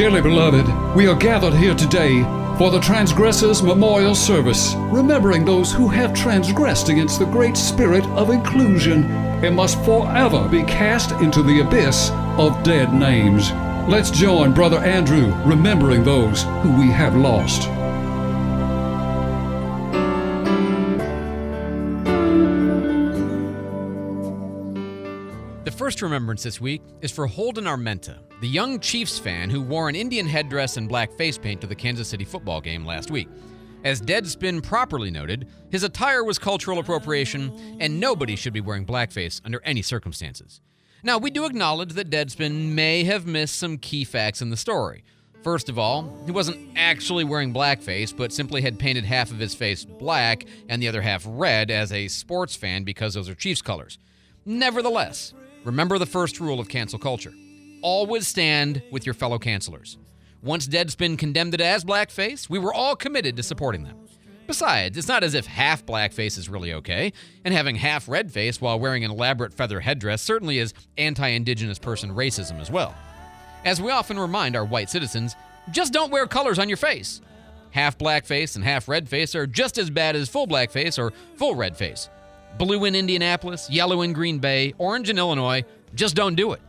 Dearly beloved, we are gathered here today for the Transgressors Memorial Service, remembering those who have transgressed against the great spirit of inclusion and must forever be cast into the abyss of dead names. Let's join Brother Andrew remembering those who we have lost. First remembrance this week is for Holden Armenta, the young Chiefs fan who wore an Indian headdress and black face paint to the Kansas City football game last week. As Deadspin properly noted, his attire was cultural appropriation, and nobody should be wearing blackface under any circumstances. Now, we do acknowledge that Deadspin may have missed some key facts in the story. First of all, he wasn't actually wearing blackface, but simply had painted half of his face black and the other half red as a sports fan because those are Chiefs colors. Nevertheless, remember the first rule of cancel culture always stand with your fellow cancelers. Once Deadspin condemned it as blackface, we were all committed to supporting them. Besides, it's not as if half blackface is really okay, and having half red face while wearing an elaborate feather headdress certainly is anti indigenous person racism as well. As we often remind our white citizens, just don't wear colors on your face. Half blackface and half red face are just as bad as full blackface or full red face. Blue in Indianapolis, yellow in Green Bay, orange in Illinois, just don't do it.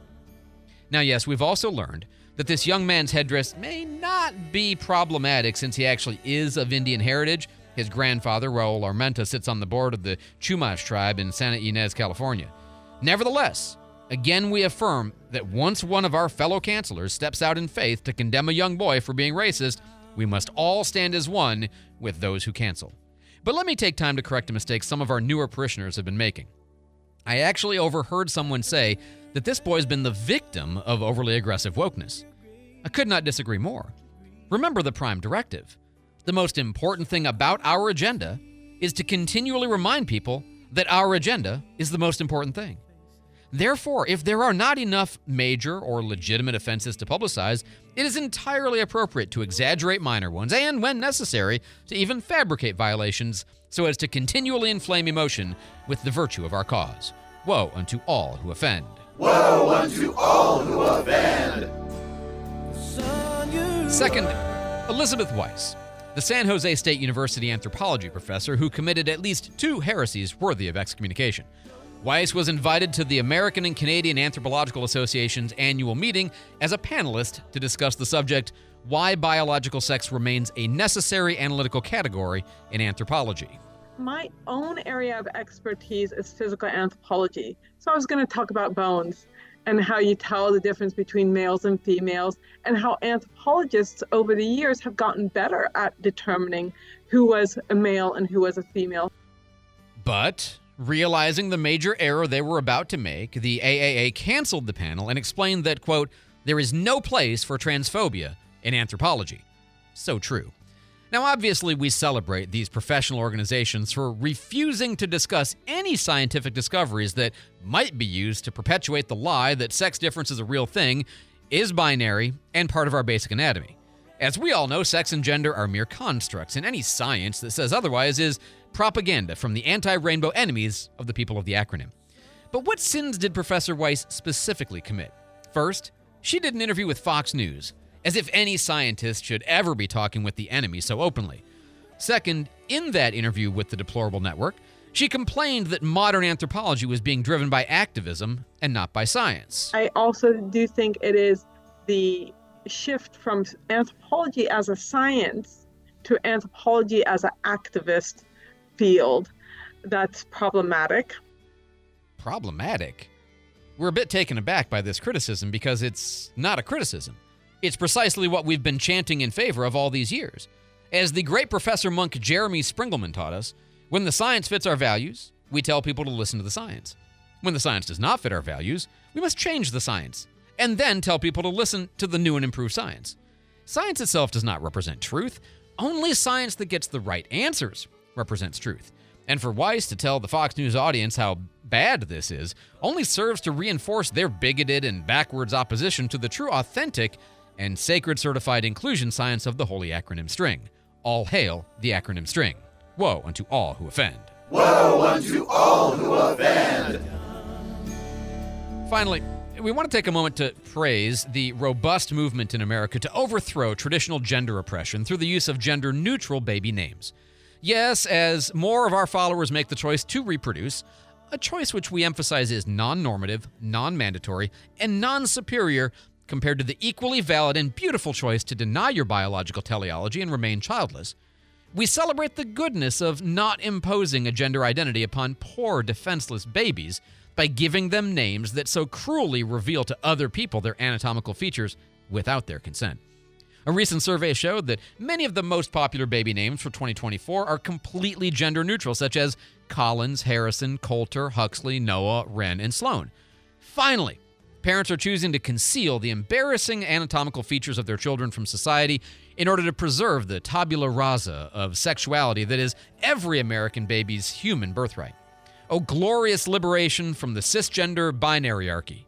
Now, yes, we've also learned that this young man's headdress may not be problematic since he actually is of Indian heritage. His grandfather, Raul Armenta, sits on the board of the Chumash tribe in Santa Ynez, California. Nevertheless, again we affirm that once one of our fellow counselors steps out in faith to condemn a young boy for being racist, we must all stand as one with those who cancel. But let me take time to correct a mistake some of our newer parishioners have been making. I actually overheard someone say that this boy's been the victim of overly aggressive wokeness. I could not disagree more. Remember the prime directive. The most important thing about our agenda is to continually remind people that our agenda is the most important thing. Therefore, if there are not enough major or legitimate offenses to publicize, it is entirely appropriate to exaggerate minor ones and, when necessary, to even fabricate violations so as to continually inflame emotion with the virtue of our cause. Woe unto all who offend. Woe unto all who offend. Second, Elizabeth Weiss, the San Jose State University anthropology professor who committed at least two heresies worthy of excommunication. Weiss was invited to the American and Canadian Anthropological Association's annual meeting as a panelist to discuss the subject Why Biological Sex Remains a Necessary Analytical Category in Anthropology. My own area of expertise is physical anthropology. So I was going to talk about bones and how you tell the difference between males and females, and how anthropologists over the years have gotten better at determining who was a male and who was a female. But realizing the major error they were about to make, the AAA canceled the panel and explained that, quote, there is no place for transphobia in anthropology. So true. Now, obviously, we celebrate these professional organizations for refusing to discuss any scientific discoveries that might be used to perpetuate the lie that sex difference is a real thing, is binary, and part of our basic anatomy. As we all know, sex and gender are mere constructs, and any science that says otherwise is propaganda from the anti rainbow enemies of the people of the acronym. But what sins did Professor Weiss specifically commit? First, she did an interview with Fox News as if any scientist should ever be talking with the enemy so openly. Second, in that interview with the Deplorable Network, she complained that modern anthropology was being driven by activism and not by science. I also do think it is the shift from anthropology as a science to anthropology as an activist field that's problematic. Problematic? We're a bit taken aback by this criticism because it's not a criticism. It's precisely what we've been chanting in favor of all these years. As the great Professor Monk Jeremy Springelman taught us, when the science fits our values, we tell people to listen to the science. When the science does not fit our values, we must change the science, and then tell people to listen to the new and improved science. Science itself does not represent truth, only science that gets the right answers represents truth. And for Weiss to tell the Fox News audience how bad this is only serves to reinforce their bigoted and backwards opposition to the true, authentic, and sacred certified inclusion science of the holy acronym string. All hail the acronym string. Woe unto all who offend. Woe unto all who offend. Finally, we want to take a moment to praise the robust movement in America to overthrow traditional gender oppression through the use of gender neutral baby names. Yes, as more of our followers make the choice to reproduce, a choice which we emphasize is non normative, non mandatory, and non superior compared to the equally valid and beautiful choice to deny your biological teleology and remain childless. We celebrate the goodness of not imposing a gender identity upon poor, defenseless babies by giving them names that so cruelly reveal to other people their anatomical features without their consent. A recent survey showed that many of the most popular baby names for 2024 are completely gender neutral, such as Collins, Harrison, Coulter, Huxley, Noah, Wren, and Sloan. Finally, parents are choosing to conceal the embarrassing anatomical features of their children from society in order to preserve the tabula rasa of sexuality that is every American baby's human birthright. Oh, glorious liberation from the cisgender binaryarchy.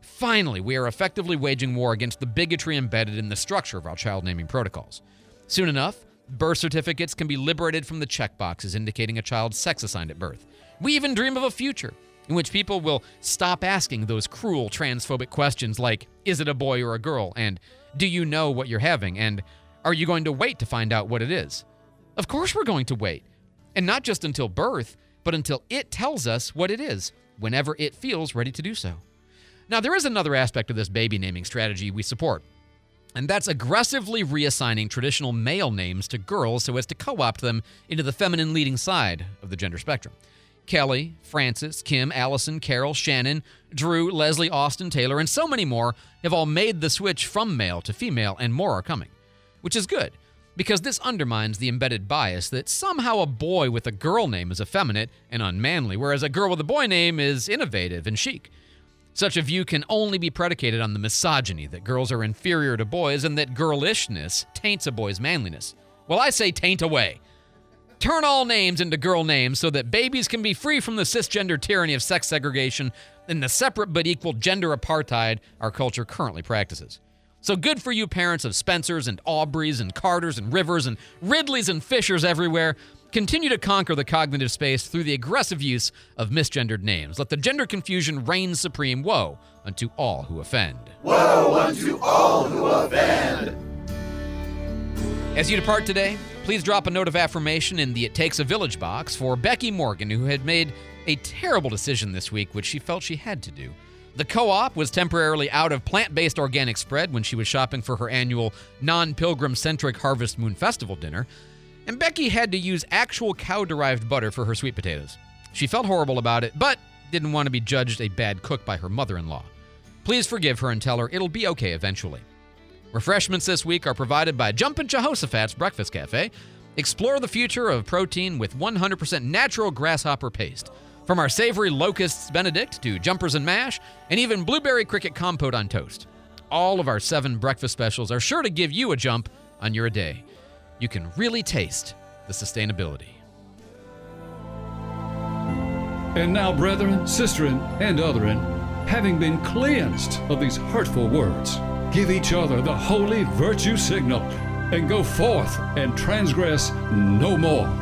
Finally, we are effectively waging war against the bigotry embedded in the structure of our child naming protocols. Soon enough, birth certificates can be liberated from the checkboxes indicating a child's sex assigned at birth. We even dream of a future in which people will stop asking those cruel transphobic questions like, is it a boy or a girl? And do you know what you're having? And are you going to wait to find out what it is? Of course, we're going to wait. And not just until birth, but until it tells us what it is, whenever it feels ready to do so. Now, there is another aspect of this baby naming strategy we support, and that's aggressively reassigning traditional male names to girls so as to co opt them into the feminine leading side of the gender spectrum. Kelly, Francis, Kim, Allison, Carol, Shannon, Drew, Leslie, Austin, Taylor, and so many more have all made the switch from male to female, and more are coming, which is good because this undermines the embedded bias that somehow a boy with a girl name is effeminate and unmanly, whereas a girl with a boy name is innovative and chic. Such a view can only be predicated on the misogyny that girls are inferior to boys and that girlishness taints a boy's manliness. Well, I say taint away. Turn all names into girl names so that babies can be free from the cisgender tyranny of sex segregation and the separate but equal gender apartheid our culture currently practices. So good for you, parents of Spencers and Aubreys and Carters and Rivers and Ridleys and Fishers everywhere. Continue to conquer the cognitive space through the aggressive use of misgendered names. Let the gender confusion reign supreme. Woe unto all who offend. Woe unto all who offend. As you depart today, please drop a note of affirmation in the It Takes a Village box for Becky Morgan, who had made a terrible decision this week, which she felt she had to do. The co op was temporarily out of plant based organic spread when she was shopping for her annual non pilgrim centric Harvest Moon Festival dinner, and Becky had to use actual cow derived butter for her sweet potatoes. She felt horrible about it, but didn't want to be judged a bad cook by her mother in law. Please forgive her and tell her it'll be okay eventually. Refreshments this week are provided by Jumpin' Jehoshaphat's Breakfast Cafe. Explore the future of protein with 100% natural grasshopper paste. From our savory locusts Benedict to jumpers and mash, and even blueberry cricket compote on toast. All of our seven breakfast specials are sure to give you a jump on your day. You can really taste the sustainability. And now, brethren, sisterin, and otherin, having been cleansed of these hurtful words, give each other the holy virtue signal, and go forth and transgress no more.